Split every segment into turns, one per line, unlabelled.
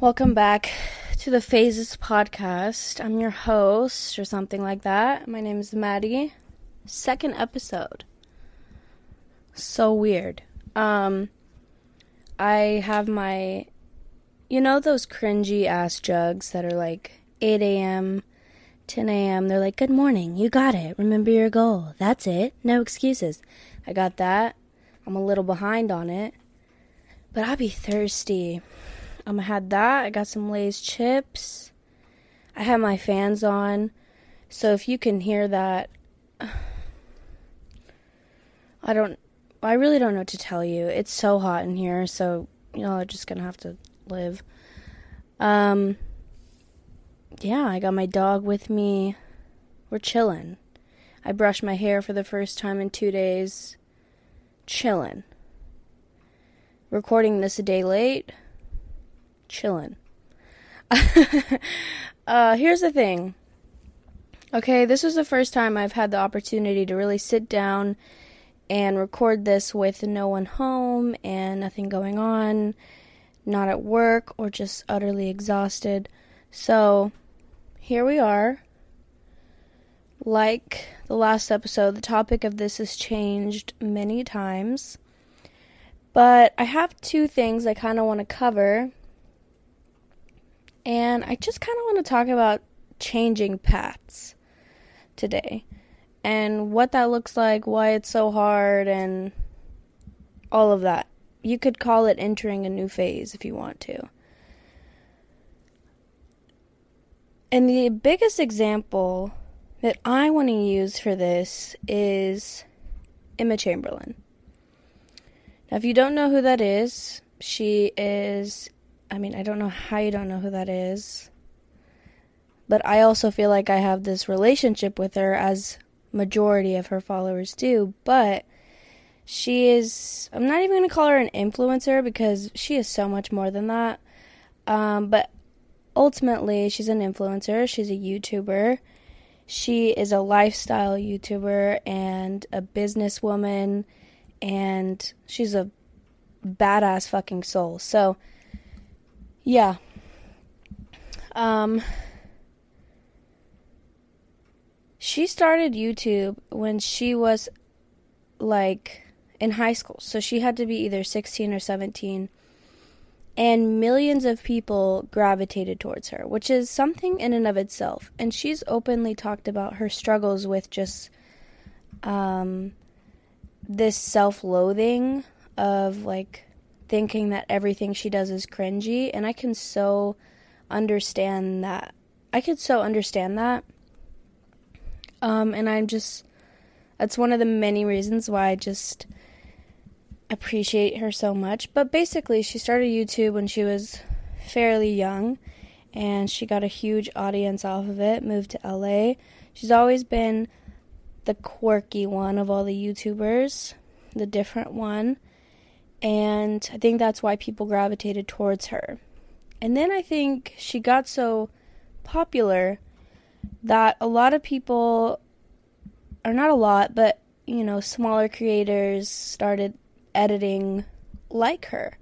Welcome back to the Phases podcast. I'm your host, or something like that. My name is Maddie. Second episode. So weird. Um, I have my, you know, those cringy ass jugs that are like 8 a.m., 10 a.m. They're like, good morning, you got it. Remember your goal. That's it. No excuses. I got that. I'm a little behind on it, but I'll be thirsty. Um, I had that. I got some Lay's chips. I have my fans on. So if you can hear that, I don't, I really don't know what to tell you. It's so hot in here, so, you know, I'm just gonna have to live. Um, yeah, I got my dog with me. We're chilling. I brushed my hair for the first time in two days. Chilling. Recording this a day late chilling. uh, here's the thing. Okay, this was the first time I've had the opportunity to really sit down and record this with no one home and nothing going on, not at work or just utterly exhausted. So, here we are. Like the last episode, the topic of this has changed many times. But I have two things I kind of want to cover and I just kind of want to talk about changing paths today and what that looks like, why it's so hard, and all of that. You could call it entering a new phase if you want to. And the biggest example that I want to use for this is Emma Chamberlain. Now, if you don't know who that is, she is I mean, I don't know how you don't know who that is. But I also feel like I have this relationship with her as majority of her followers do, but she is I'm not even going to call her an influencer because she is so much more than that. Um, but ultimately, she's an influencer, she's a YouTuber. She is a lifestyle YouTuber and a businesswoman and she's a badass fucking soul. So, yeah. Um she started YouTube when she was like in high school. So she had to be either 16 or 17. And millions of people gravitated towards her, which is something in and of itself. And she's openly talked about her struggles with just um, this self loathing of like thinking that everything she does is cringy, and I can so understand that. I could so understand that. Um, and I'm just, that's one of the many reasons why I just appreciate her so much. But basically, she started YouTube when she was fairly young, and she got a huge audience off of it, moved to LA. She's always been the quirky one of all the YouTubers, the different one. And I think that's why people gravitated towards her. And then I think she got so popular that a lot of people, or not a lot, but you know, smaller creators started editing like her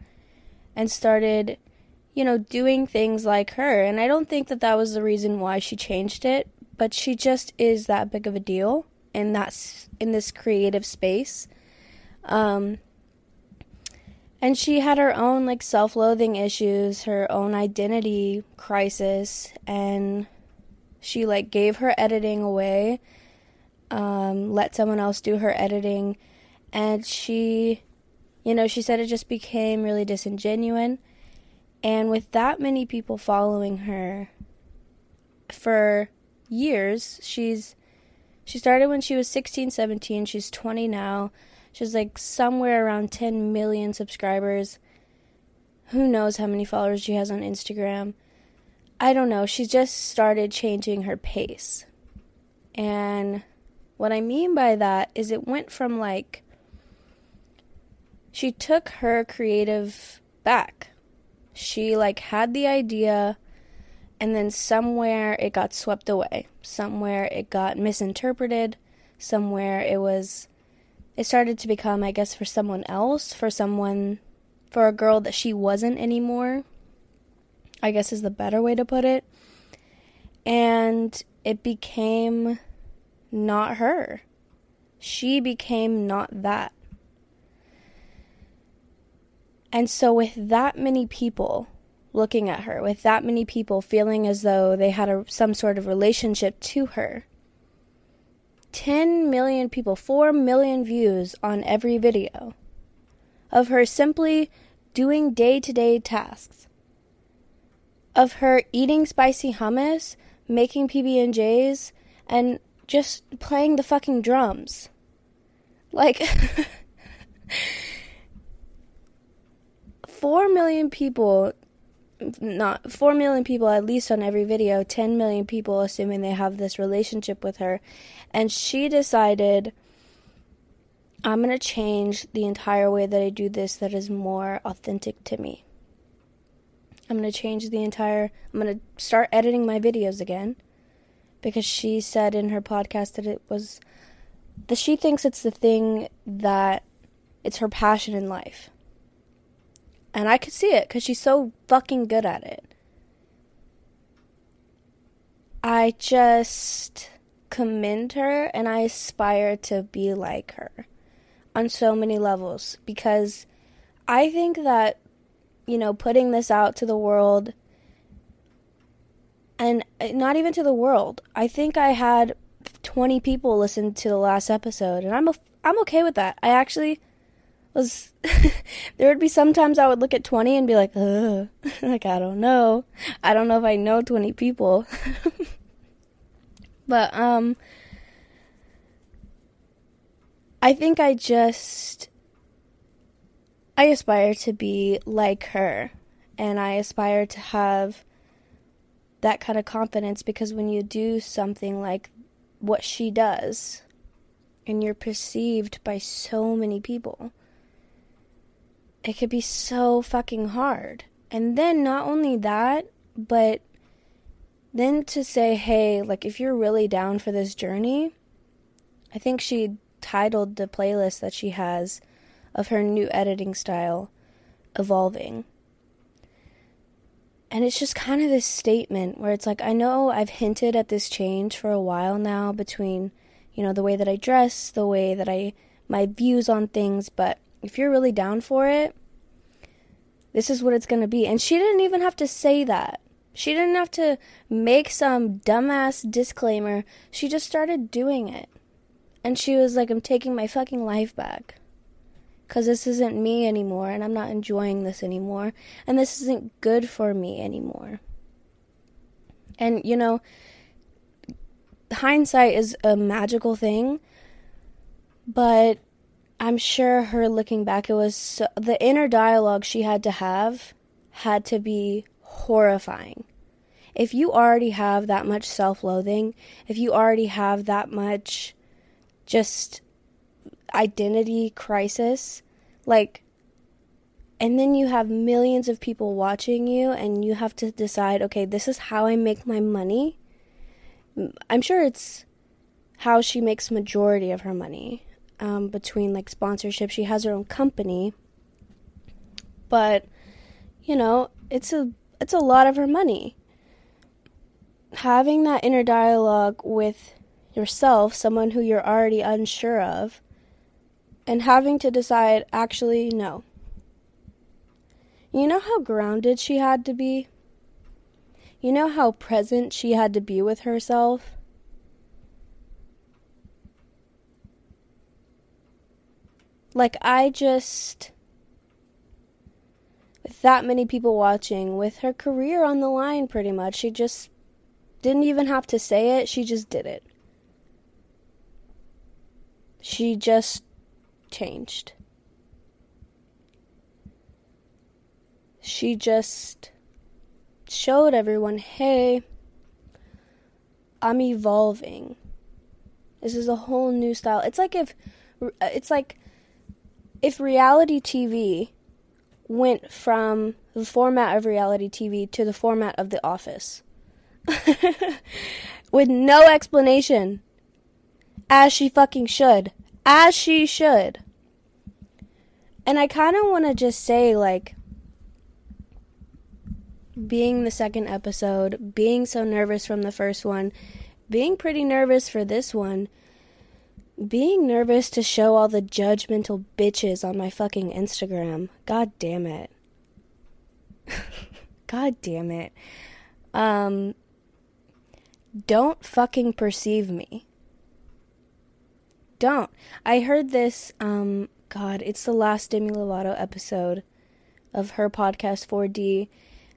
and started, you know, doing things like her. And I don't think that that was the reason why she changed it, but she just is that big of a deal in that in this creative space. Um, and she had her own like self-loathing issues, her own identity crisis, and she like gave her editing away, um, let someone else do her editing, and she, you know, she said it just became really disingenuous. And with that many people following her for years, she's she started when she was 16, 17, she's 20 now She's like somewhere around 10 million subscribers. Who knows how many followers she has on Instagram? I don't know. She just started changing her pace. And what I mean by that is it went from like she took her creative back. She like had the idea and then somewhere it got swept away. Somewhere it got misinterpreted. Somewhere it was it started to become, I guess, for someone else, for someone, for a girl that she wasn't anymore. I guess is the better way to put it. And it became not her. She became not that. And so, with that many people looking at her, with that many people feeling as though they had a, some sort of relationship to her, 10 million people, 4 million views on every video of her simply doing day to day tasks, of her eating spicy hummus, making PB&Js, and just playing the fucking drums. Like, 4 million people, not 4 million people at least on every video, 10 million people assuming they have this relationship with her. And she decided, I'm going to change the entire way that I do this that is more authentic to me. I'm going to change the entire, I'm going to start editing my videos again because she said in her podcast that it was that she thinks it's the thing that it's her passion in life. And I could see it because she's so fucking good at it. I just commend her and I aspire to be like her on so many levels because I think that, you know, putting this out to the world and uh, not even to the world. I think I had 20 people listen to the last episode, and I'm a, I'm okay with that. I actually was there would be sometimes I would look at 20 and be like, Ugh. like I don't know. I don't know if I know 20 people. but um I think I just I aspire to be like her and I aspire to have that kind of confidence because when you do something like what she does and you're perceived by so many people it could be so fucking hard. And then not only that but then to say hey like if you're really down for this journey i think she titled the playlist that she has of her new editing style evolving. And it's just kind of this statement where it's like, I know I've hinted at this change for a while now between, you know, the way that I dress, the way that I, my views on things, but if you're really down for it, this is what it's going to be. And she didn't even have to say that. She didn't have to make some dumbass disclaimer. She just started doing it. And she was like, I'm taking my fucking life back because this isn't me anymore and I'm not enjoying this anymore and this isn't good for me anymore. And you know, hindsight is a magical thing, but I'm sure her looking back, it was so, the inner dialogue she had to have had to be horrifying. If you already have that much self loathing, if you already have that much just identity crisis. Like, and then you have millions of people watching you, and you have to decide okay, this is how I make my money. I'm sure it's how she makes majority of her money um, between like sponsorship. She has her own company, but you know, it's a it's a lot of her money. Having that inner dialogue with yourself, someone who you're already unsure of, and having to decide actually, no. You know how grounded she had to be? You know how present she had to be with herself? Like, I just. With that many people watching, with her career on the line pretty much, she just didn't even have to say it, she just did it. She just changed. She just showed everyone hey, I'm evolving. This is a whole new style. It's like if it's like if reality TV went from the format of reality TV to the format of The Office with no explanation, as she fucking should as she should. And I kind of want to just say, like, being the second episode, being so nervous from the first one, being pretty nervous for this one, being nervous to show all the judgmental bitches on my fucking Instagram. God damn it. God damn it. Um, don't fucking perceive me. Don't. I heard this, um, God, it's the last Demi Lovato episode of her podcast 4D.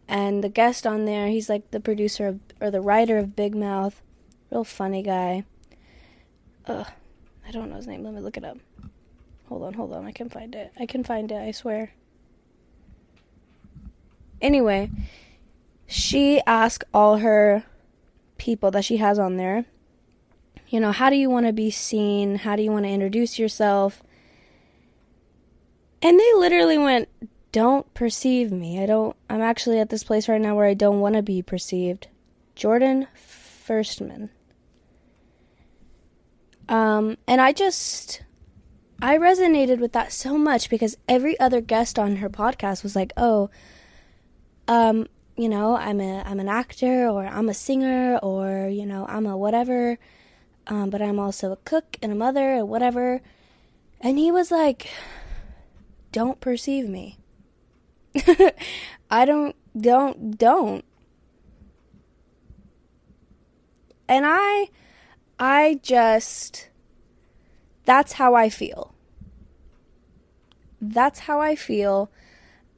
And the guest on there, he's like the producer of, or the writer of Big Mouth. Real funny guy. Ugh. I don't know his name. Let me look it up. Hold on, hold on. I can find it. I can find it, I swear. Anyway, she asked all her people that she has on there, you know, how do you want to be seen? How do you want to introduce yourself? And they literally went, don't perceive me. I don't, I'm actually at this place right now where I don't want to be perceived. Jordan Firstman. Um, and I just, I resonated with that so much because every other guest on her podcast was like, oh, um, you know, I'm a, I'm an actor or I'm a singer or, you know, I'm a whatever, um, but I'm also a cook and a mother and whatever. And he was like, don't perceive me. I don't, don't, don't. And I, I just, that's how I feel. That's how I feel.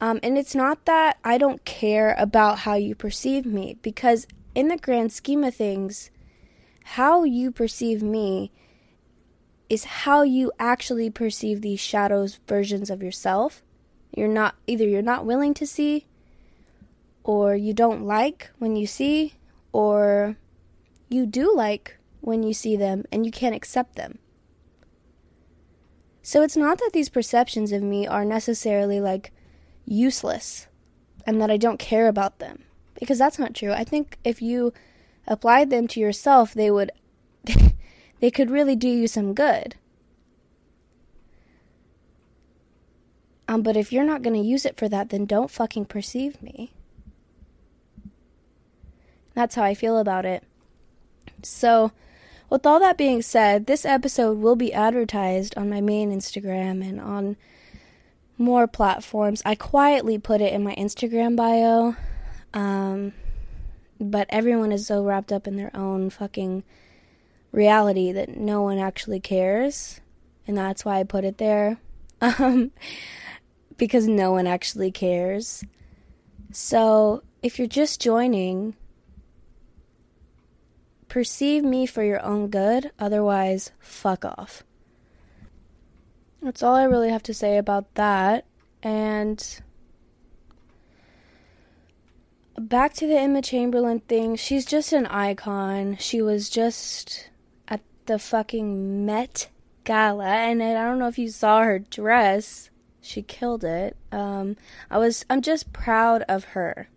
Um, and it's not that I don't care about how you perceive me, because in the grand scheme of things, how you perceive me is how you actually perceive these shadows versions of yourself. You're not either you're not willing to see, or you don't like when you see, or you do like when you see them and you can't accept them. So it's not that these perceptions of me are necessarily like useless and that I don't care about them because that's not true. I think if you applied them to yourself, they would they could really do you some good. Um, but if you're not going to use it for that, then don't fucking perceive me. That's how I feel about it. So, with all that being said, this episode will be advertised on my main Instagram and on more platforms. I quietly put it in my Instagram bio, um, but everyone is so wrapped up in their own fucking reality that no one actually cares, and that's why I put it there. Um, because no one actually cares. So, if you're just joining, Perceive me for your own good, otherwise, fuck off. That's all I really have to say about that. And back to the Emma Chamberlain thing, she's just an icon. She was just at the fucking Met Gala, and I don't know if you saw her dress. She killed it. Um, I was, I'm just proud of her,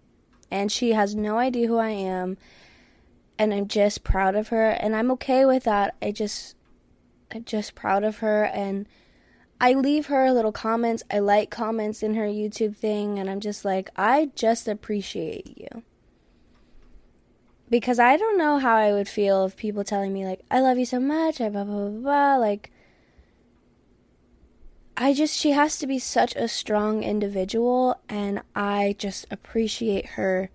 and she has no idea who I am and I'm just proud of her and I'm okay with that. I just I'm just proud of her and I leave her little comments. I like comments in her YouTube thing and I'm just like I just appreciate you. Because I don't know how I would feel if people telling me like I love you so much, I blah blah blah, blah. like I just she has to be such a strong individual and I just appreciate her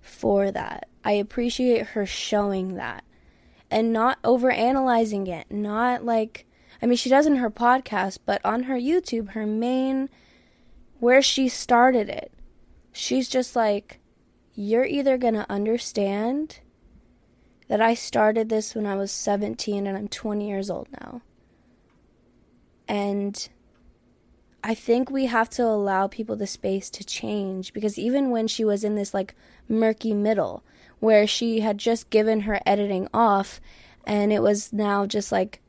for that. I appreciate her showing that and not overanalyzing it. Not like, I mean, she does in her podcast, but on her YouTube, her main, where she started it, she's just like, you're either going to understand that I started this when I was 17 and I'm 20 years old now. And I think we have to allow people the space to change because even when she was in this like murky middle where she had just given her editing off and it was now just like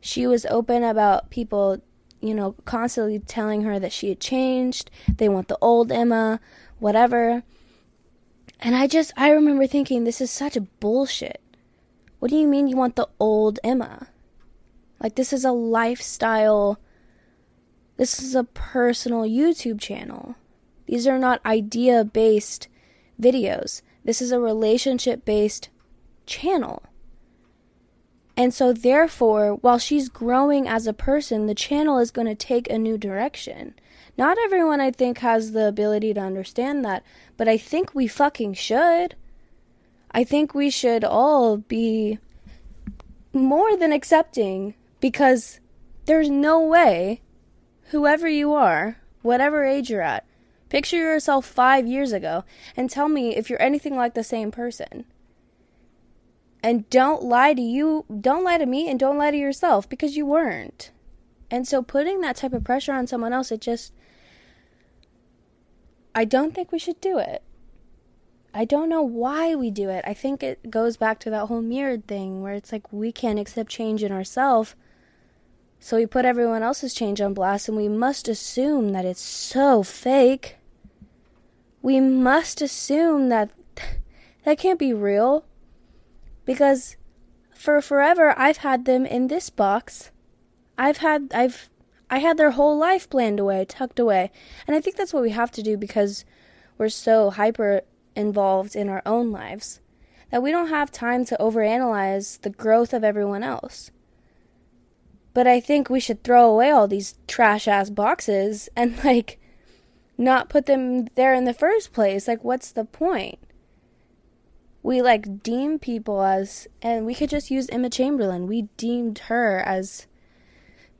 she was open about people, you know, constantly telling her that she had changed, they want the old Emma, whatever. And I just I remember thinking this is such bullshit. What do you mean you want the old Emma? Like this is a lifestyle this is a personal YouTube channel. These are not idea based videos. This is a relationship based channel. And so, therefore, while she's growing as a person, the channel is going to take a new direction. Not everyone, I think, has the ability to understand that, but I think we fucking should. I think we should all be more than accepting because there's no way, whoever you are, whatever age you're at, picture yourself five years ago and tell me if you're anything like the same person. And don't lie to you, don't lie to me, and don't lie to yourself because you weren't. And so putting that type of pressure on someone else, it just. I don't think we should do it. I don't know why we do it. I think it goes back to that whole mirrored thing where it's like we can't accept change in ourselves. So we put everyone else's change on blast and we must assume that it's so fake. We must assume that that can't be real. Because for forever I've had them in this box. I've had I've I had their whole life planned away, tucked away. And I think that's what we have to do because we're so hyper involved in our own lives that we don't have time to overanalyze the growth of everyone else. But I think we should throw away all these trash ass boxes and like not put them there in the first place. Like what's the point? We like deem people as and we could just use Emma Chamberlain. We deemed her as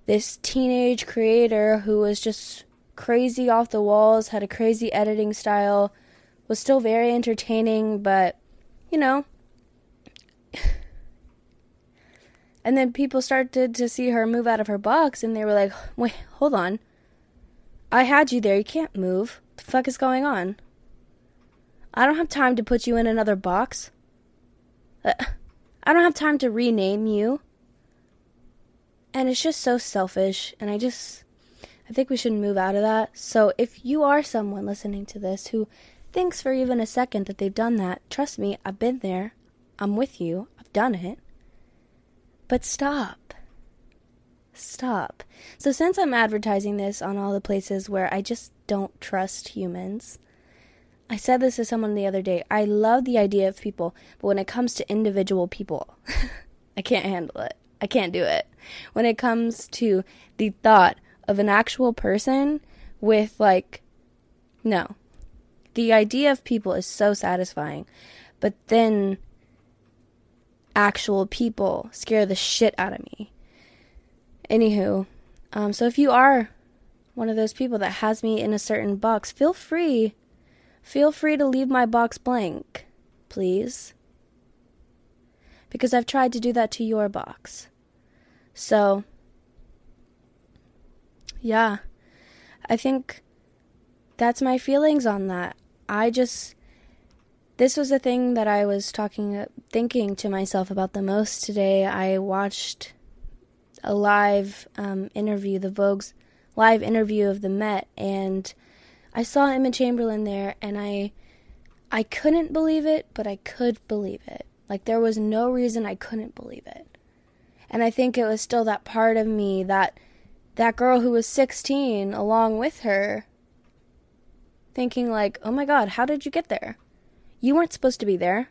this teenage creator who was just crazy off the walls, had a crazy editing style, was still very entertaining, but you know. and then people started to see her move out of her box and they were like, "Wait, hold on. I had you there. You can't move. What the fuck is going on? I don't have time to put you in another box. Uh, I don't have time to rename you." And it's just so selfish and I just I think we should move out of that. So if you are someone listening to this who thinks for even a second that they've done that, trust me, I've been there. I'm with you. I've done it. But stop. Stop. So, since I'm advertising this on all the places where I just don't trust humans, I said this to someone the other day. I love the idea of people, but when it comes to individual people, I can't handle it. I can't do it. When it comes to the thought of an actual person with, like, no, the idea of people is so satisfying, but then actual people scare the shit out of me. Anywho, um, so if you are one of those people that has me in a certain box, feel free. Feel free to leave my box blank, please. Because I've tried to do that to your box. So, yeah, I think that's my feelings on that. I just this was the thing that I was talking thinking to myself about the most today. I watched a live um, interview, the Vogue's live interview of the Met, and I saw Emma Chamberlain there, and I I couldn't believe it, but I could believe it. Like there was no reason I couldn't believe it. And I think it was still that part of me that that girl who was 16 along with her thinking like, "Oh my god, how did you get there? You weren't supposed to be there."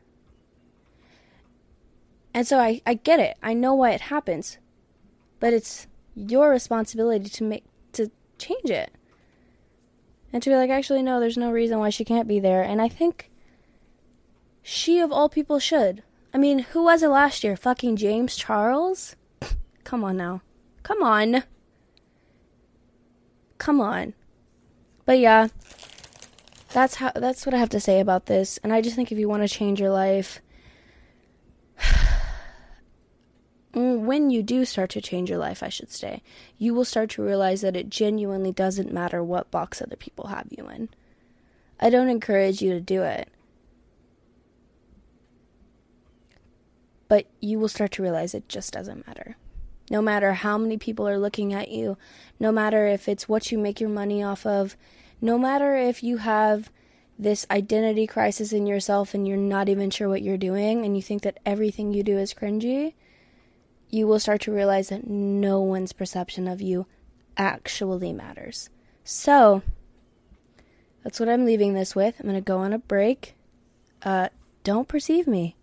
And so I I get it. I know why it happens. But it's your responsibility to make to change it. And to be like, actually no, there's no reason why she can't be there. And I think she of all people should. I mean, who was it last year? Fucking James Charles? Come on now. Come on. Come on. But yeah, that's how that's what I have to say about this. And I just think if you want to change your life Mm, when you do start to change your life, I should say, you will start to realize that it genuinely doesn't matter what box other people have you in. I don't encourage you to do it. But you will start to realize it just doesn't matter. No matter how many people are looking at you, no matter if it's what you make your money off of, no matter if you have this identity crisis in yourself and you're not even sure what you're doing and you think that everything you do is cringy, you will start to realize that no one's perception of you actually matters. So, that's what I'm leaving this with. I'm going to go on a break uh, don't perceive me.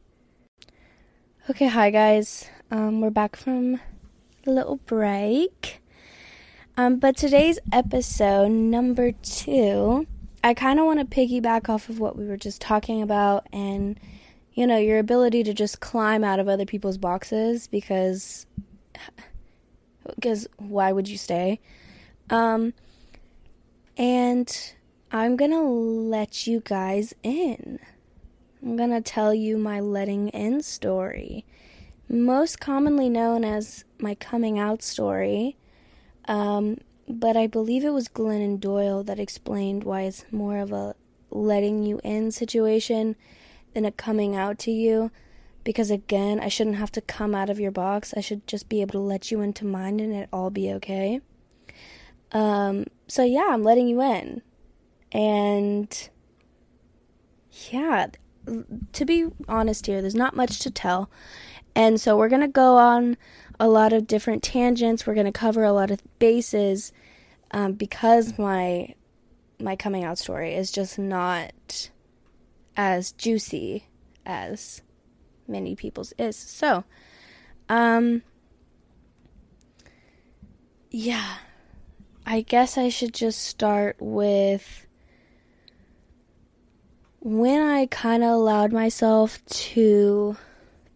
Okay, hi guys. Um, we're back from a little break. Um, but today's episode, number two, I kind of want to piggyback off of what we were just talking about and, you know, your ability to just climb out of other people's boxes because, because why would you stay? Um, and I'm gonna let you guys in. I'm gonna tell you my letting in story, most commonly known as my coming out story. Um, but I believe it was Glennon Doyle that explained why it's more of a letting you in situation than a coming out to you. Because again, I shouldn't have to come out of your box. I should just be able to let you into mine and it all be okay. Um, so yeah, I'm letting you in. And yeah, to be honest here, there's not much to tell. And so we're going to go on a lot of different tangents. We're going to cover a lot of bases um, because my my coming out story is just not as juicy as many people's is. So, um, yeah, I guess I should just start with when I kind of allowed myself to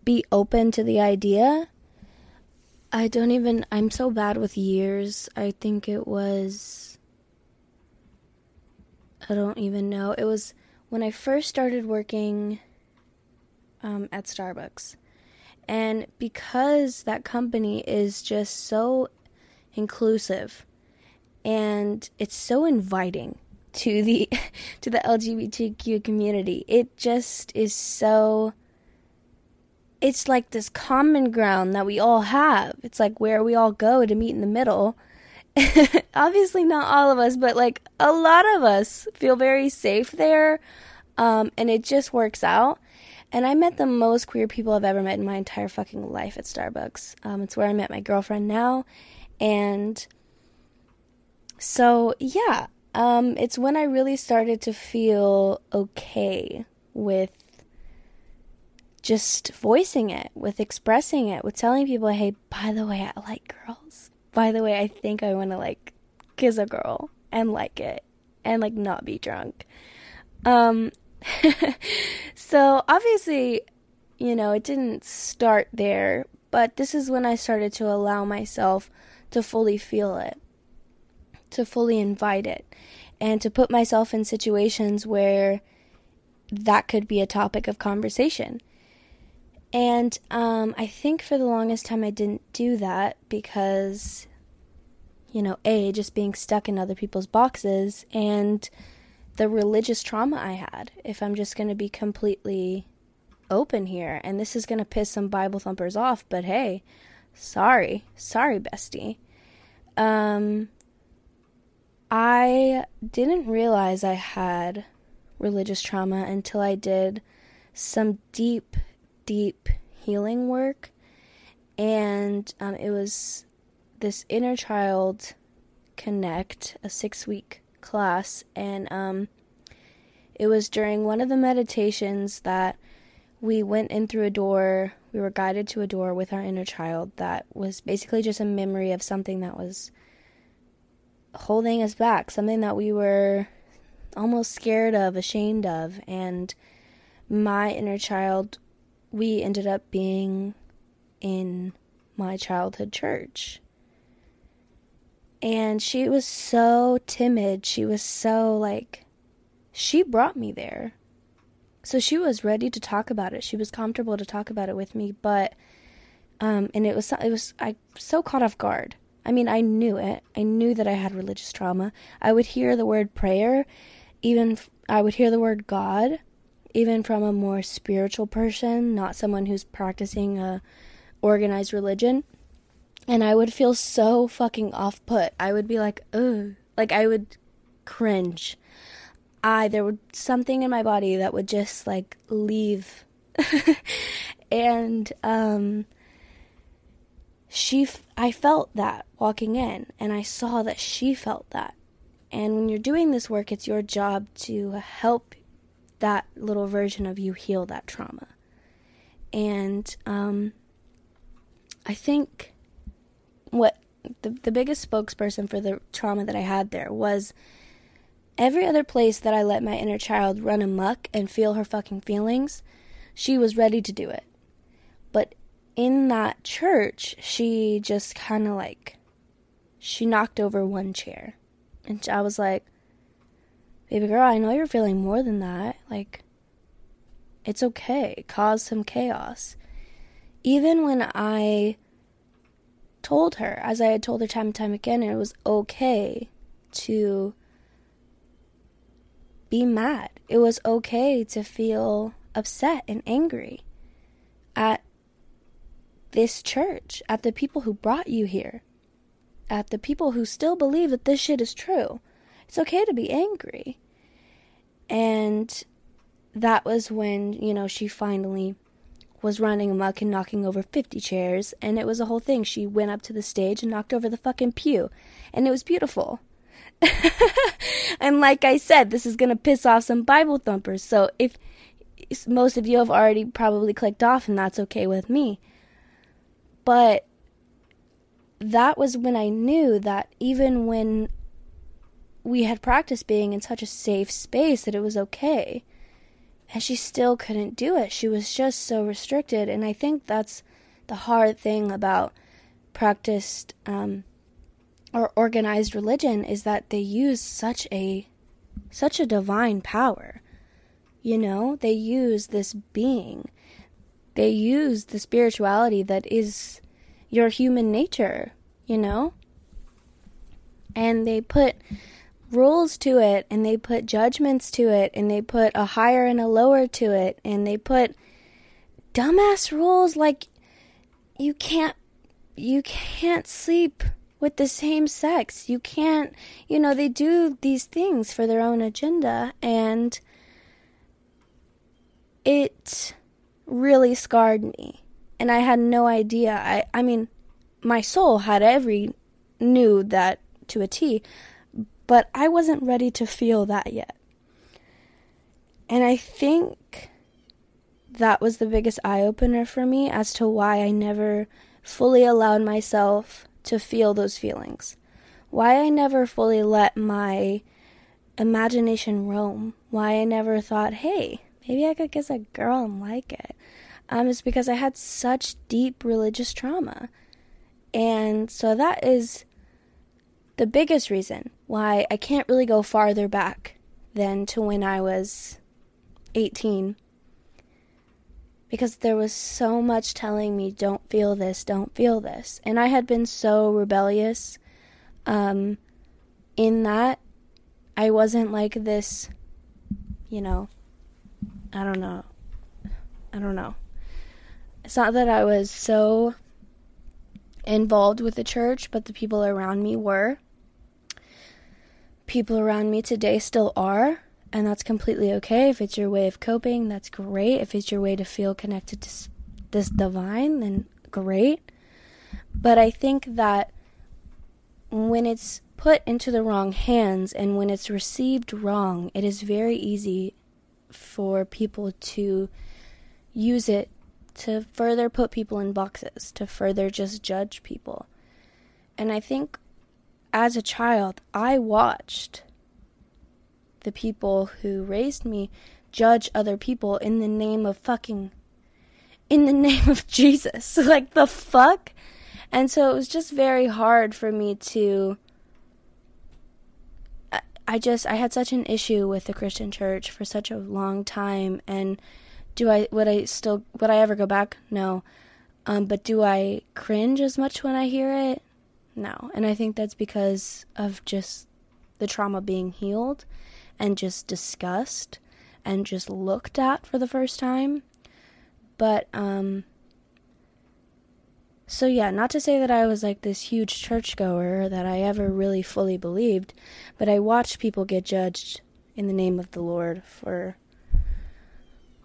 be open to the idea, I don't even, I'm so bad with years. I think it was, I don't even know. It was when I first started working um, at Starbucks. And because that company is just so inclusive and it's so inviting to the to the LGBTQ community. It just is so it's like this common ground that we all have. It's like where we all go to meet in the middle. Obviously not all of us, but like a lot of us feel very safe there. Um, and it just works out. And I met the most queer people I've ever met in my entire fucking life at Starbucks. Um, it's where I met my girlfriend now. And so, yeah, um, it's when I really started to feel okay with just voicing it, with expressing it, with telling people, hey, by the way, I like girls. By the way, I think I want to like kiss a girl and like it and like not be drunk. Um, so obviously, you know, it didn't start there, but this is when I started to allow myself to fully feel it to fully invite it and to put myself in situations where that could be a topic of conversation. And um, I think for the longest time I didn't do that because, you know, A, just being stuck in other people's boxes and the religious trauma I had. If I'm just going to be completely open here, and this is going to piss some Bible thumpers off, but hey, sorry. Sorry, bestie. Um, I didn't realize I had religious trauma until I did some deep, deep healing work. And um, it was this inner child connect, a six week class. And um, it was during one of the meditations that we went in through a door. We were guided to a door with our inner child that was basically just a memory of something that was holding us back, something that we were almost scared of, ashamed of. And my inner child, we ended up being in my childhood church. And she was so timid. She was so like, she brought me there. So she was ready to talk about it. She was comfortable to talk about it with me, but um and it was it was I so caught off guard I mean, I knew it. I knew that I had religious trauma. I would hear the word prayer, even I would hear the word God, even from a more spiritual person, not someone who's practicing a organized religion. And I would feel so fucking off put. I would be like, ugh. Like, I would cringe. I, there would something in my body that would just like leave. and, um, she I felt that walking in and I saw that she felt that. And when you're doing this work, it's your job to help that little version of you heal that trauma. And um, I think what the, the biggest spokesperson for the trauma that I had there was every other place that I let my inner child run amuck and feel her fucking feelings, she was ready to do it. But in that church, she just kind of like, she knocked over one chair. And I was like, baby girl, I know you're feeling more than that. Like, it's okay. Cause some chaos. Even when I told her, as I had told her time and time again, it was okay to be mad. It was okay to feel upset and angry at this church, at the people who brought you here, at the people who still believe that this shit is true. It's okay to be angry. And that was when, you know, she finally was running amok and knocking over 50 chairs, and it was a whole thing. She went up to the stage and knocked over the fucking pew, and it was beautiful. and like I said, this is going to piss off some Bible thumpers. So if most of you have already probably clicked off, and that's okay with me. But that was when I knew that even when we had practiced being in such a safe space that it was okay. And she still couldn't do it. She was just so restricted. And I think that's the hard thing about practiced um, or organized religion is that they use such a such a divine power. You know, they use this being. They use the spirituality that is your human nature, you know? And they put rules to it and they put judgments to it and they put a higher and a lower to it and they put dumbass rules like you can't you can't sleep with the same sex. You can't, you know, they do these things for their own agenda and it really scarred me. And I had no idea. I I mean, my soul had every knew that to a T, but I wasn't ready to feel that yet. And I think that was the biggest eye opener for me as to why I never fully allowed myself to feel those feelings. Why I never fully let my imagination roam. Why I never thought, hey, maybe I could kiss a girl and like it. Um, is because I had such deep religious trauma. And so that is the biggest reason why I can't really go farther back than to when I was 18 because there was so much telling me don't feel this don't feel this. And i had been so rebellious um, in that i wasn't like this you know i don't know i don't know. It's not that i was so involved with the church but the people around me were people around me today still are and that's completely okay. If it's your way of coping, that's great. If it's your way to feel connected to this divine, then great. But I think that when it's put into the wrong hands and when it's received wrong, it is very easy for people to use it to further put people in boxes, to further just judge people. And I think as a child, I watched the people who raised me judge other people in the name of fucking in the name of Jesus. like the fuck? And so it was just very hard for me to I just I had such an issue with the Christian church for such a long time and do I would I still would I ever go back? No. Um, but do I cringe as much when I hear it? No. And I think that's because of just the trauma being healed and just discussed and just looked at for the first time. But, um, so yeah, not to say that I was like this huge churchgoer that I ever really fully believed, but I watched people get judged in the name of the Lord for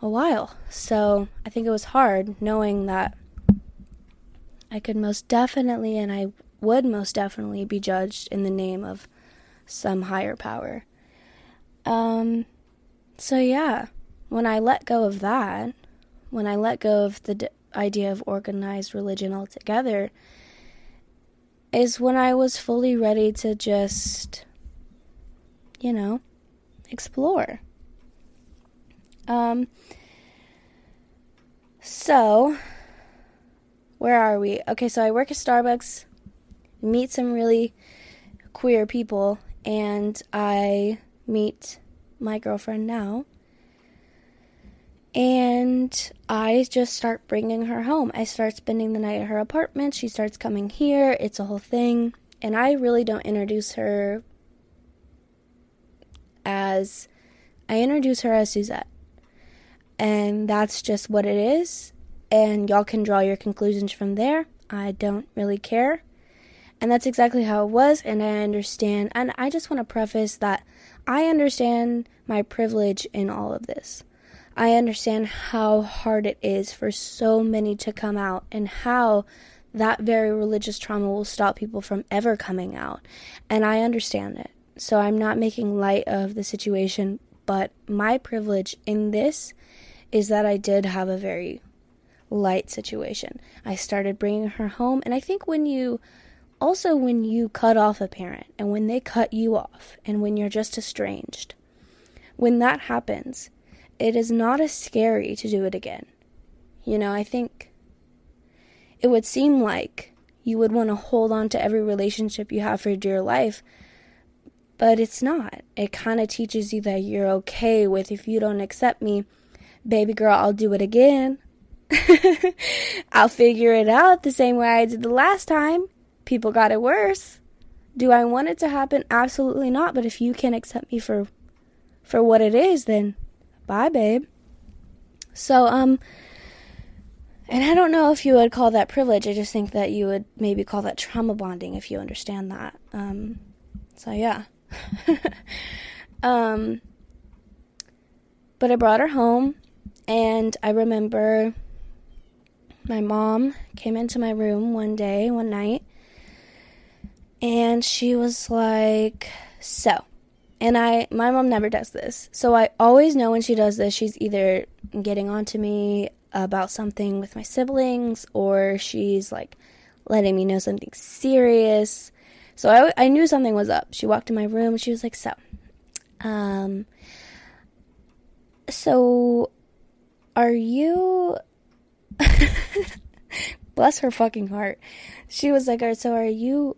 a while. So I think it was hard knowing that I could most definitely and I would most definitely be judged in the name of some higher power. Um, so yeah, when I let go of that, when I let go of the d- idea of organized religion altogether, is when I was fully ready to just, you know, explore. Um, so, where are we? Okay, so I work at Starbucks, meet some really queer people, and I meet my girlfriend now. And I just start bringing her home. I start spending the night at her apartment. She starts coming here. It's a whole thing. And I really don't introduce her as I introduce her as Suzette. And that's just what it is. And y'all can draw your conclusions from there. I don't really care. And that's exactly how it was. And I understand. And I just want to preface that I understand my privilege in all of this. I understand how hard it is for so many to come out and how that very religious trauma will stop people from ever coming out. And I understand it. So I'm not making light of the situation, but my privilege in this is that I did have a very light situation. I started bringing her home, and I think when you also when you cut off a parent and when they cut you off and when you're just estranged, when that happens, it is not as scary to do it again. You know, I think it would seem like you would want to hold on to every relationship you have for dear life, but it's not. It kind of teaches you that you're okay with if you don't accept me, baby girl, I'll do it again. I'll figure it out the same way I did the last time. People got it worse. Do I want it to happen? Absolutely not. But if you can't accept me for for what it is, then bye, babe. So, um, and I don't know if you would call that privilege. I just think that you would maybe call that trauma bonding if you understand that. Um, so yeah. um, but I brought her home, and I remember my mom came into my room one day, one night, and she was like, So, and I, my mom never does this. So I always know when she does this, she's either getting on to me about something with my siblings or she's like letting me know something serious. So I, I knew something was up. She walked in my room she was like, So, um, so are you. Bless her fucking heart. She was like, So are you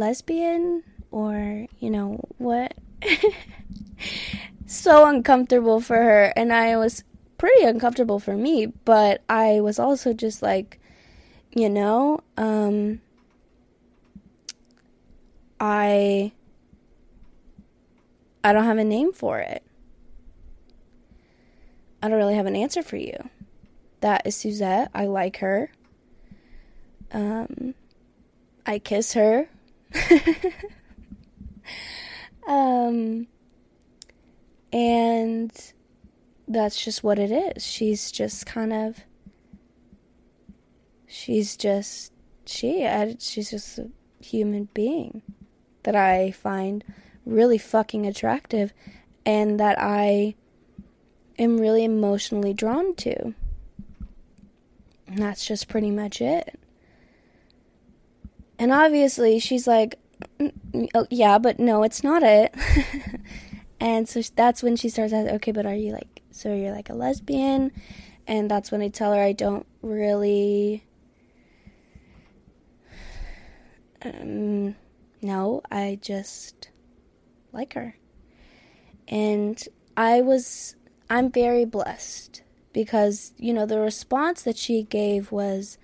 lesbian? or, you know, what? so uncomfortable for her. And I was pretty uncomfortable for me, but I was also just like, you know, um, I I don't have a name for it. I don't really have an answer for you. That is Suzette. I like her. Um, I kiss her. Um, and that's just what it is. She's just kind of, she's just, she, she's just a human being that I find really fucking attractive and that I am really emotionally drawn to. And that's just pretty much it. And obviously, she's like, oh, yeah, but no, it's not it. and so that's when she starts asking, okay, but are you like, so you're like a lesbian? And that's when I tell her I don't really. Um, no, I just like her. And I was, I'm very blessed because, you know, the response that she gave was,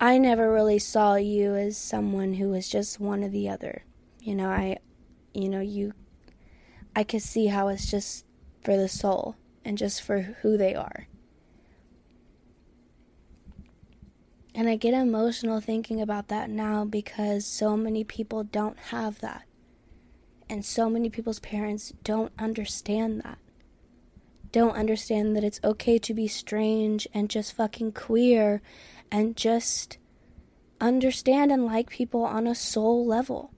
I never really saw you as someone who was just one or the other. You know, I, you know, you, I could see how it's just for the soul and just for who they are. And I get emotional thinking about that now because so many people don't have that. And so many people's parents don't understand that. Don't understand that it's okay to be strange and just fucking queer and just understand and like people on a soul level.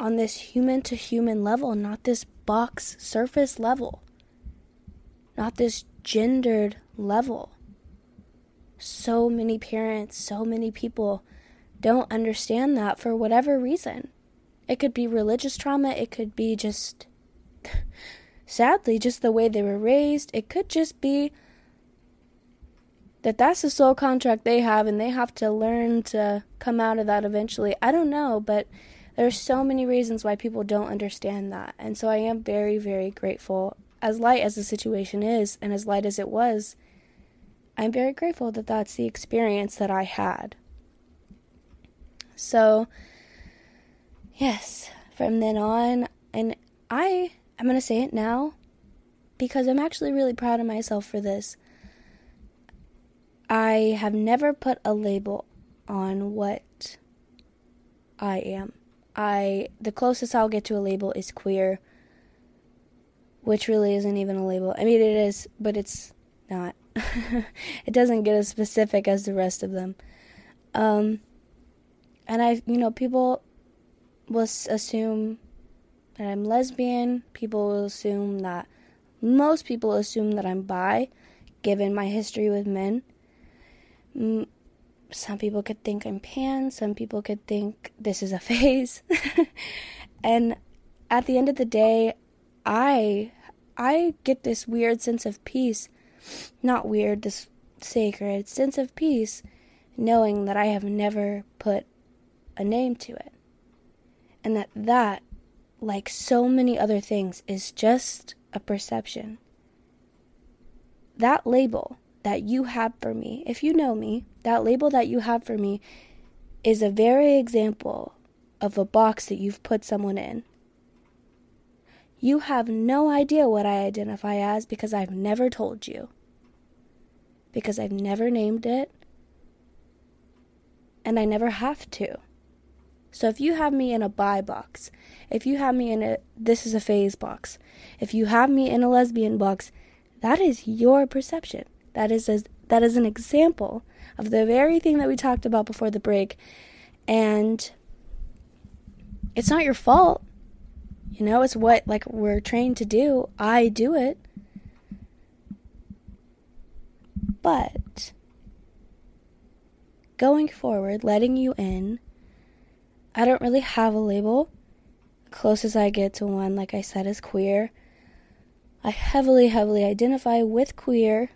on this human to human level, not this box surface level, not this gendered level. So many parents, so many people don't understand that for whatever reason. It could be religious trauma, it could be just sadly just the way they were raised, it could just be that that's the soul contract they have and they have to learn to come out of that eventually. I don't know, but there's so many reasons why people don't understand that. And so I am very very grateful as light as the situation is and as light as it was. I'm very grateful that that's the experience that I had. So yes, from then on and I I'm going to say it now because I'm actually really proud of myself for this. I have never put a label on what I am. I the closest I'll get to a label is queer, which really isn't even a label. I mean it is, but it's not. it doesn't get as specific as the rest of them. Um and I you know people will assume that I'm lesbian. People will assume that most people assume that I'm bi given my history with men some people could think I'm pan, some people could think this is a phase. and at the end of the day, I I get this weird sense of peace. Not weird, this sacred sense of peace knowing that I have never put a name to it. And that that like so many other things is just a perception. That label that you have for me, if you know me, that label that you have for me is a very example of a box that you've put someone in. You have no idea what I identify as because I've never told you. Because I've never named it. And I never have to. So if you have me in a bi box, if you have me in a this is a phase box, if you have me in a lesbian box, that is your perception. That is a, that is an example of the very thing that we talked about before the break. And it's not your fault. You know, it's what like we're trained to do. I do it. But going forward, letting you in, I don't really have a label. The closest I get to one, like I said, is queer. I heavily, heavily identify with queer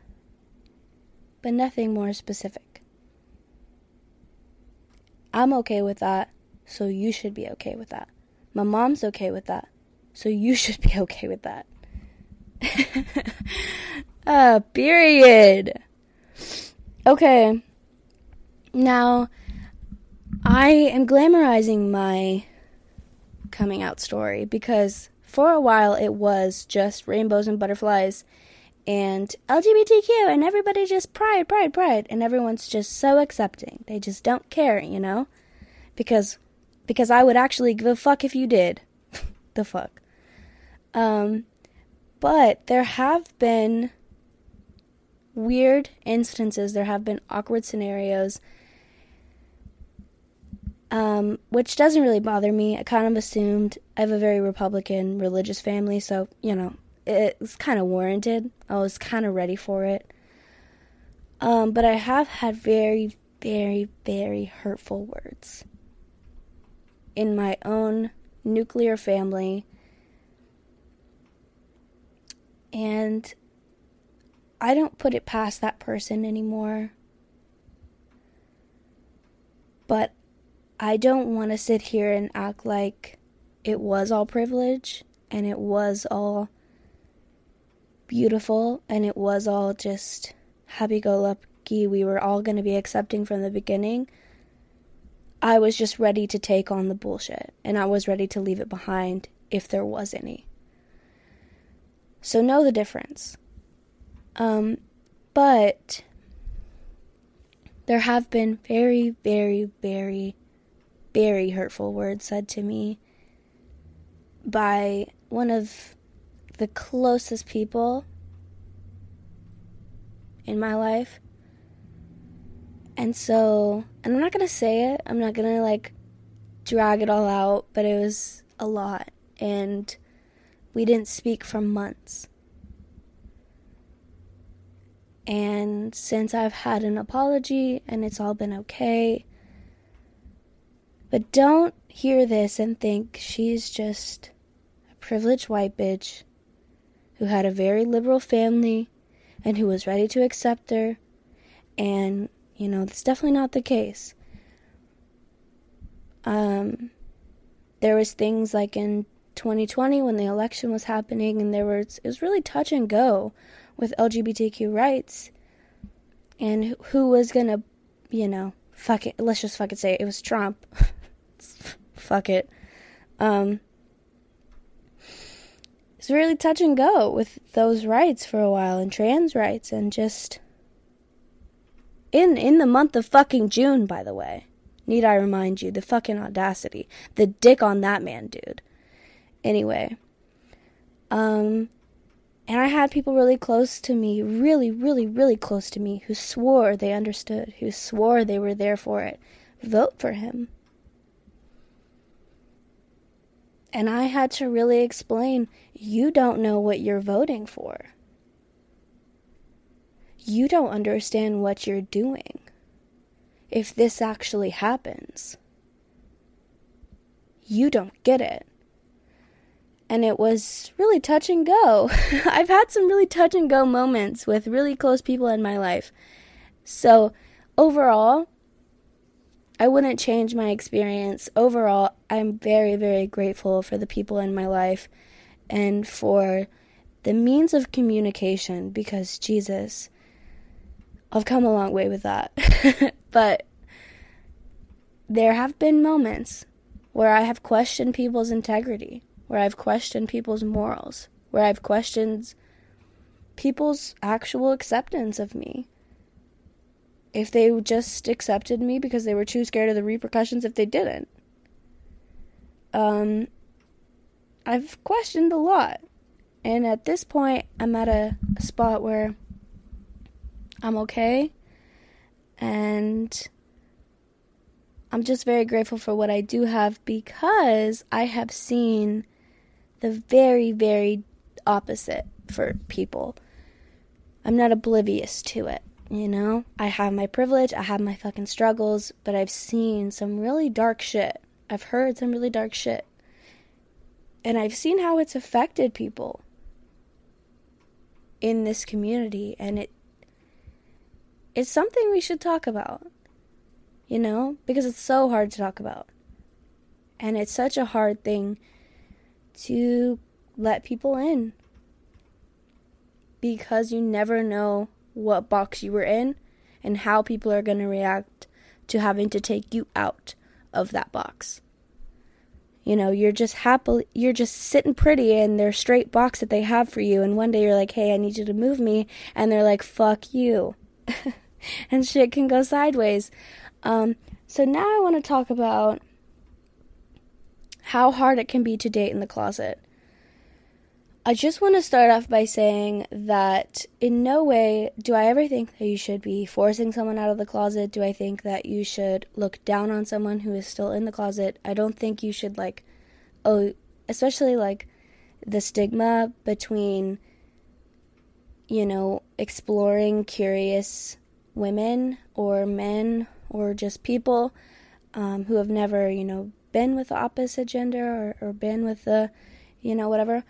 but nothing more specific. I'm okay with that, so you should be okay with that. My mom's okay with that, so you should be okay with that. uh, period. Okay. Now, I am glamorizing my coming out story because for a while it was just rainbows and butterflies and LGBTQ and everybody just pride, pride, pride, and everyone's just so accepting. They just don't care, you know? Because because I would actually give a fuck if you did. the fuck. Um but there have been weird instances, there have been awkward scenarios um, which doesn't really bother me. I kind of assumed I have a very Republican religious family, so, you know, it's kind of warranted. I was kind of ready for it. Um, but I have had very, very, very hurtful words in my own nuclear family. And I don't put it past that person anymore. But I don't want to sit here and act like it was all privilege and it was all beautiful and it was all just happy go lucky. We were all going to be accepting from the beginning. I was just ready to take on the bullshit and I was ready to leave it behind if there was any. So know the difference. Um, but there have been very, very, very, very hurtful words said to me by one of the closest people in my life. And so, and I'm not going to say it. I'm not going to like drag it all out, but it was a lot and we didn't speak for months. And since I've had an apology and it's all been okay, but don't hear this and think she's just a privileged white bitch who had a very liberal family and who was ready to accept her. And, you know, that's definitely not the case. Um, there was things like in 2020 when the election was happening and there was it was really touch and go with LGBTQ rights and who was going to, you know, fuck it, let's just fucking say it, it was Trump. fuck it. Um it's really touch and go with those rights for a while and trans rights and just in in the month of fucking June by the way. Need I remind you the fucking audacity. The dick on that man, dude. Anyway, um and I had people really close to me, really, really, really close to me, who swore they understood, who swore they were there for it. Vote for him. And I had to really explain you don't know what you're voting for. You don't understand what you're doing. If this actually happens, you don't get it and it was really touch and go. I've had some really touch and go moments with really close people in my life. So, overall, I wouldn't change my experience. Overall, I'm very, very grateful for the people in my life and for the means of communication because Jesus, I've come a long way with that. but there have been moments where I have questioned people's integrity where I've questioned people's morals, where I've questioned people's actual acceptance of me. If they just accepted me because they were too scared of the repercussions if they didn't. Um, I've questioned a lot. And at this point, I'm at a, spot where I'm okay. And I'm just very grateful for what I do have because I have seen the very, very opposite for people. I'm not oblivious to it, you know? I have my privilege, I have my fucking struggles, but I've seen some really dark shit. I've heard some really dark shit. And I've seen how it's affected people in this community and it it's something we should talk about. You know, because it's so hard to talk about. And it's such a hard thing to let people in because you never know what box you were in and how people are going to react to having to take you out of that box. You know, you're just happily, you're just sitting pretty in their straight box that they have for you, and one day you're like, hey, I need you to move me, and they're like, fuck you. and shit can go sideways. Um, so now I want to talk about how hard it can be to date in the closet. I just want to start off by saying that in no way do I ever think that you should be forcing someone out of the closet. Do I think that you should look down on someone who is still in the closet? I don't think you should, like, oh, especially like the stigma between, you know, exploring curious women or men or just people um, who have never, you know, been with the opposite gender or, or been with the, you know, whatever.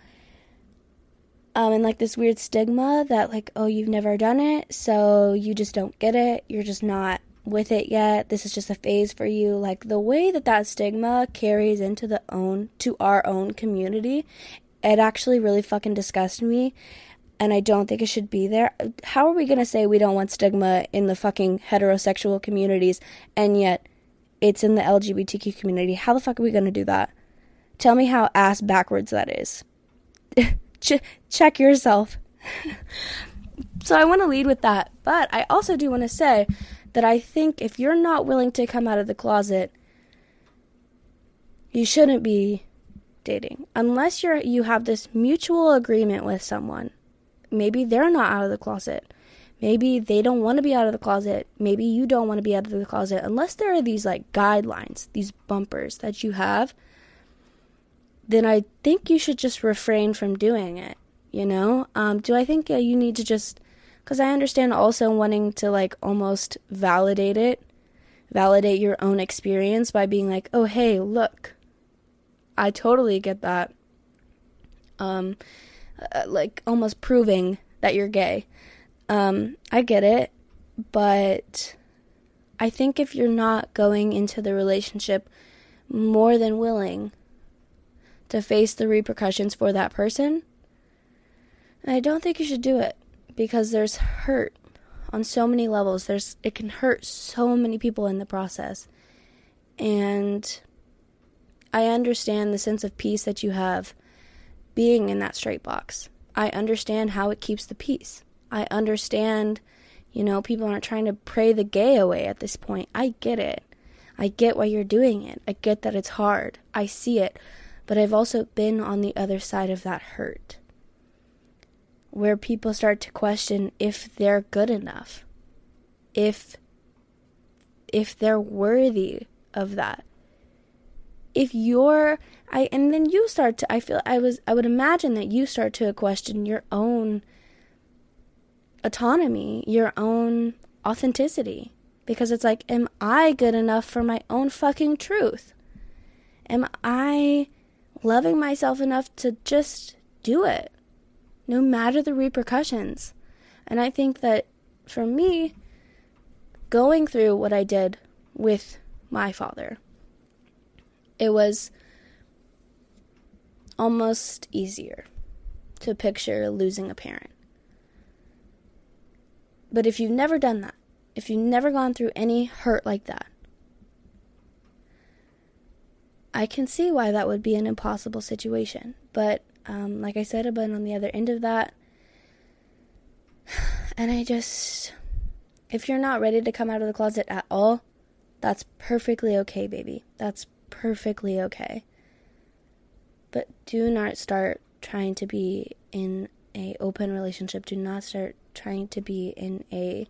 Um, and like this weird stigma that, like, oh, you've never done it, so you just don't get it. You're just not with it yet. This is just a phase for you. Like the way that that stigma carries into the own, to our own community, it actually really fucking disgusts me and I don't think it should be there. How are we going to say we don't want stigma in the fucking heterosexual communities and yet it's in the LGBTQ community. How the fuck are we going to do that? Tell me how ass backwards that is. Ch- check yourself. so I want to lead with that. But I also do want to say that I think if you're not willing to come out of the closet, you shouldn't be dating unless you're you have this mutual agreement with someone. Maybe they're not out of the closet. Maybe they don't want to be out of the closet. Maybe you don't want to be out of the closet unless there are these like guidelines, these bumpers that you have. Then I think you should just refrain from doing it. You know? Um, do I think uh, you need to just. Because I understand also wanting to, like, almost validate it, validate your own experience by being like, oh, hey, look. I totally get that. Um, uh, like, almost proving that you're gay. Um, I get it. But I think if you're not going into the relationship more than willing to face the repercussions for that person, And I don't think you should do it because there's hurt on so many levels. There's it can hurt so many people in the process. And I understand the sense of peace that you have being in that straight box. I understand how it keeps the peace. I understand, you know, people aren't trying to pray the gay away at this point. I get it. I get why you're doing it. I get that it's hard. I see it. But I've also been on the other side of that hurt. Where people start to question if they're good enough. If if they're worthy of that. If you're I and then you start to I feel I was I would imagine that you start to question your own autonomy, your own authenticity because it's like am I good enough for my own fucking truth? Am I loving myself enough to just do it, no matter the repercussions. And I think that for me, going through what I did with my father, it was almost easier to picture losing a parent. But if you've never done that, if you've never gone through any hurt like that, I can see why that would be an impossible situation. But um, like I said, been on the other end of that. And I just, if you're not ready to come out of the closet at all, that's perfectly okay, baby. That's perfectly okay. But do not start trying to be in a open relationship. Do not start trying to be in a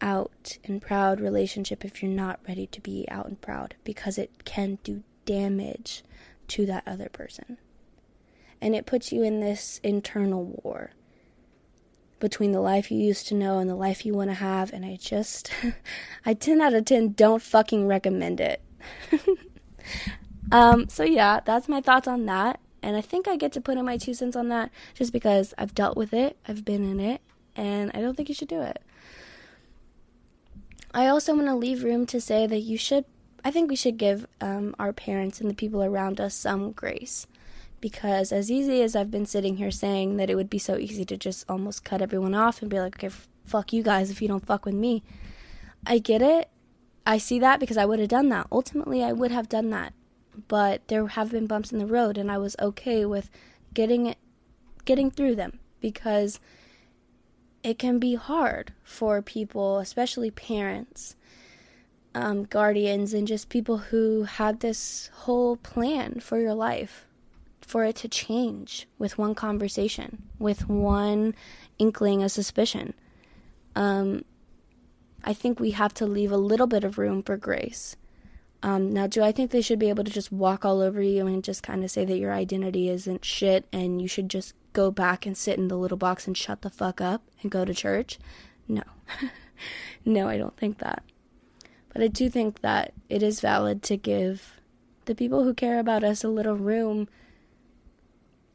out and proud relationship if you're not ready to be out and proud because it can do damage to that other person. And it puts you in this internal war between the life you used to know and the life you want to have. And I just, I 10 out of 10 don't fucking recommend it. um, so yeah, that's my thoughts on that. And I think I get to put in my two cents on that just because I've dealt with it, I've been in it, and I don't think you should do it. I also want to leave room to say that you should I think we should give um, our parents and the people around us some grace. Because as easy as I've been sitting here saying that it would be so easy to just almost cut everyone off and be like, okay, fuck you guys if you don't fuck with me. I get it. I see that because I would have done that. Ultimately, I would have done that. But there have been bumps in the road, and I was okay with getting it, getting through them because it can be hard for people, especially parents, um, guardians and just people who had this whole plan for your life for it to change with one conversation, with one inkling of suspicion. Um, I think we have to leave a little bit of room for grace. Um, now, do I think they should be able to just walk all over you and just kind of say that your identity isn't shit and you should just go back and sit in the little box and shut the fuck up and go to church? No. no, I don't think that. But I do think that it is valid to give the people who care about us a little room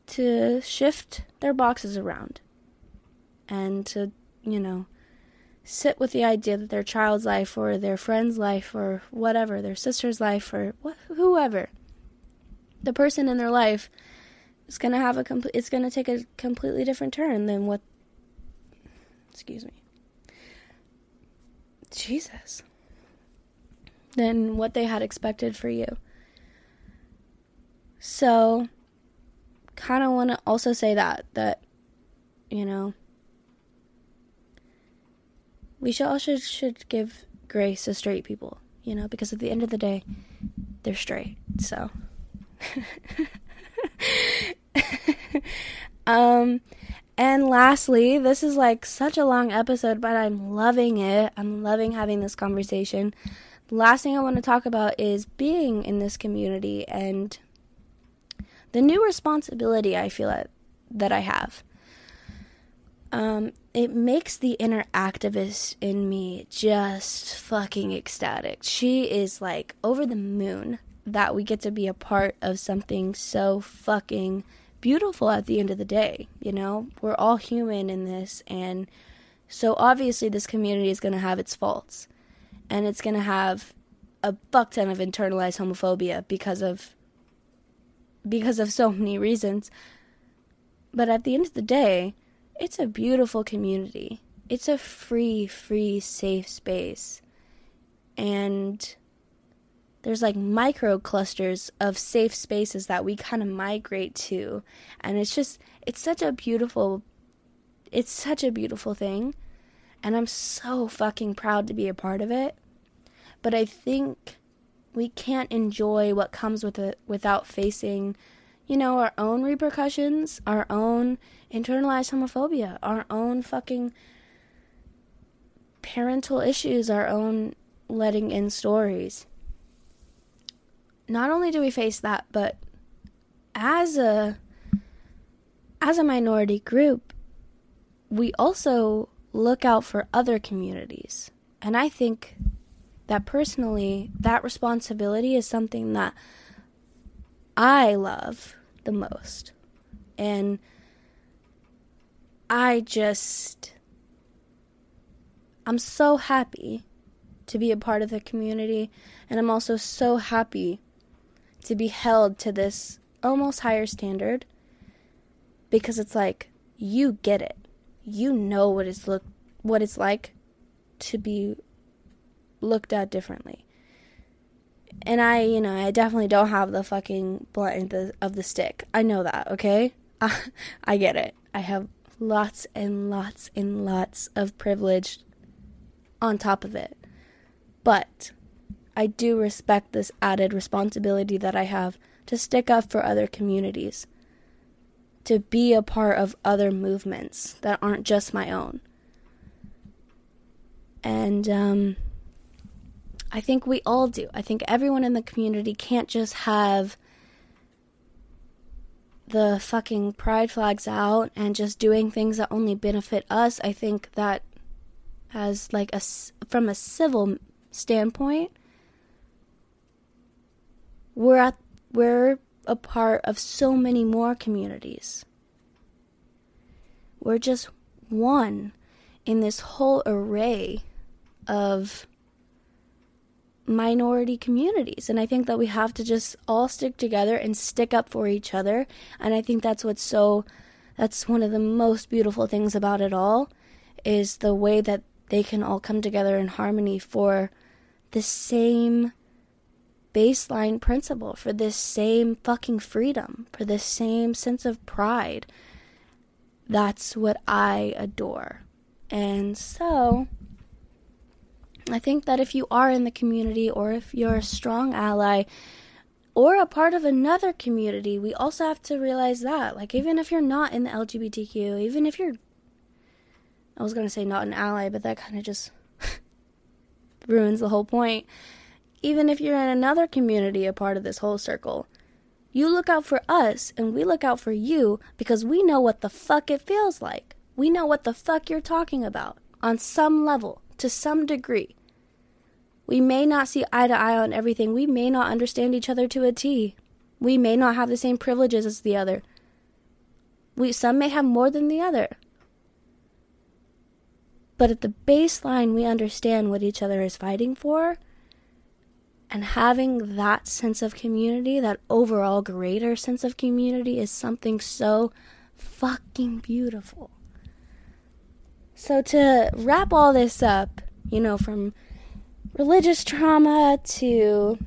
to shift their boxes around and to, you know, sit with the idea that their child's life or their friend's life or whatever, their sister's life or wh- whoever, the person in their life is going to have a complete, it's going to take a completely different turn than what, excuse me. Jesus than what they had expected for you. So, kind of want to also say that, that, you know, we should also should give grace to straight people, you know, because at the end of the day, they're straight. So, um, and lastly, this is like such a long episode, but I'm loving it. I'm loving having this conversation last thing I want to talk about is being in this community and the new responsibility I feel that, that I have. Um, it makes the inner activist in me just fucking ecstatic. She is like over the moon that we get to be a part of something so fucking beautiful at the end of the day. You know, we're all human in this, and so obviously this community is going to have its faults, and it's going to have a fuck ton of internalized homophobia because of because of so many reasons. But at the end of the day, it's a beautiful community. It's a free, free, safe space. And there's like micro clusters of safe spaces that we kind of migrate to and it's just it's such a beautiful it's such a beautiful thing and I'm so fucking proud to be a part of it. But I think we can't enjoy what comes with it without facing you know our own repercussions our own internalized homophobia our own fucking parental issues our own letting in stories. Not only do we face that, but as a as a minority group, we also look out for other communities. And I think that personally, that responsibility is something that I love the most. And I just I'm so happy to be a part of the community and I'm also so happy to be held to this almost higher standard because it's like you get it. You know what it's look what it's like to be looked at differently. And I, you know, I definitely don't have the fucking blunt of the stick. I know that, okay? I, I get it. I have lots and lots and lots of privilege on top of it. But I do respect this added responsibility that I have to stick up for other communities, to be a part of other movements that aren't just my own. And um, I think we all do. I think everyone in the community can't just have the fucking pride flags out and just doing things that only benefit us. I think that as like a from a civil standpoint, we're at we're a part of so many more communities. We're just one in this whole array of minority communities. And I think that we have to just all stick together and stick up for each other. And I think that's what's so, that's one of the most beautiful things about it all is the way that they can all come together in harmony for the same baseline principle for this same fucking freedom, for this same sense of pride. That's what I adore. And so, I think that if you are in the community or if you're a strong ally or a part of another community, we also have to realize that. Like, even if you're not in the LGBTQ, even if you're, I was going to say not an ally, but that kind of just ruins the whole point even if you're in another community a part of this whole circle. You look out for us and we look out for you because we know what the fuck it feels like. We know what the fuck you're talking about on some level, to some degree. We may not see eye to eye on everything. We may not understand each other to a T. We may not have the same privileges as the other. We some may have more than the other. But at the baseline we understand what each other is fighting for and having that sense of community, that overall greater sense of community, is something so fucking beautiful. So, to wrap all this up, you know, from religious trauma to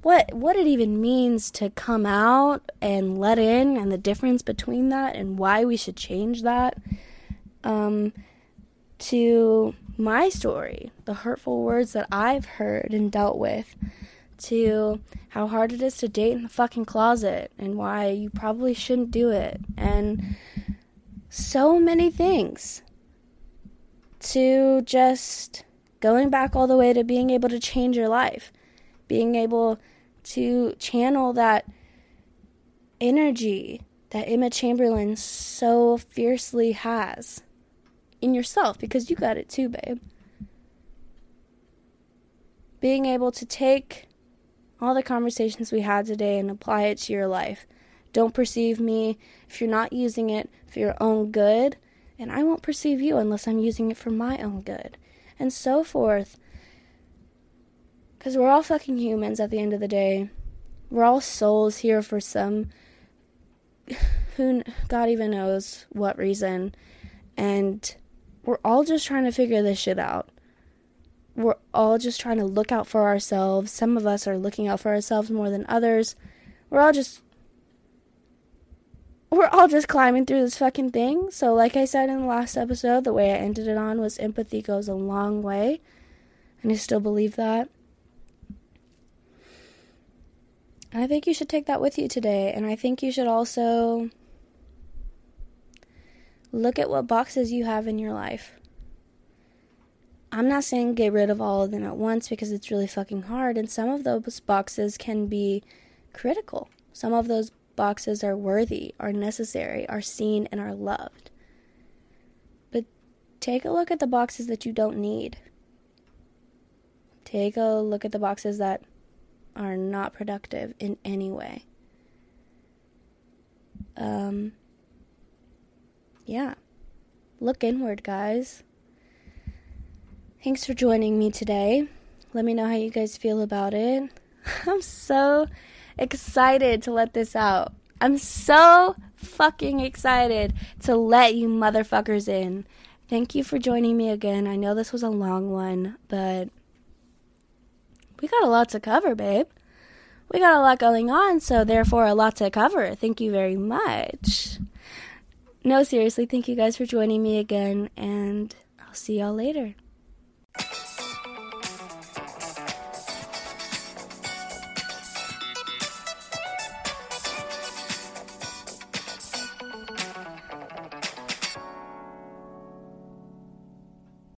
what what it even means to come out and let in and the difference between that and why we should change that um, to my story, the hurtful words that I've heard and dealt with, to how hard it is to date in the fucking closet and why you probably shouldn't do it, and so many things. To just going back all the way to being able to change your life, being able to channel that energy that Emma Chamberlain so fiercely has in yourself because you got it too, babe. Being able to take all the conversations we had today and apply it to your life. Don't perceive me if you're not using it for your own good, and I won't perceive you unless I'm using it for my own good, and so forth. Because we're all fucking humans at the end of the day. We're all souls here for some, who God even knows what reason, and we're all just trying to figure this shit out we're all just trying to look out for ourselves. Some of us are looking out for ourselves more than others. We're all just we're all just climbing through this fucking thing. So like I said in the last episode, the way I ended it on was empathy goes a long way. And I still believe that. And I think you should take that with you today. And I think you should also look at what boxes you have in your life. I'm not saying get rid of all of them at once because it's really fucking hard, and some of those boxes can be critical. Some of those boxes are worthy, are necessary, are seen, and are loved. But take a look at the boxes that you don't need. Take a look at the boxes that are not productive in any way. Um, yeah. Look inward, guys. Thanks for joining me today. Let me know how you guys feel about it. I'm so excited to let this out. I'm so fucking excited to let you motherfuckers in. Thank you for joining me again. I know this was a long one, but we got a lot to cover, babe. We got a lot going on, so therefore a lot to cover. Thank you very much. No, seriously, thank you guys for joining me again, and I'll see y'all later.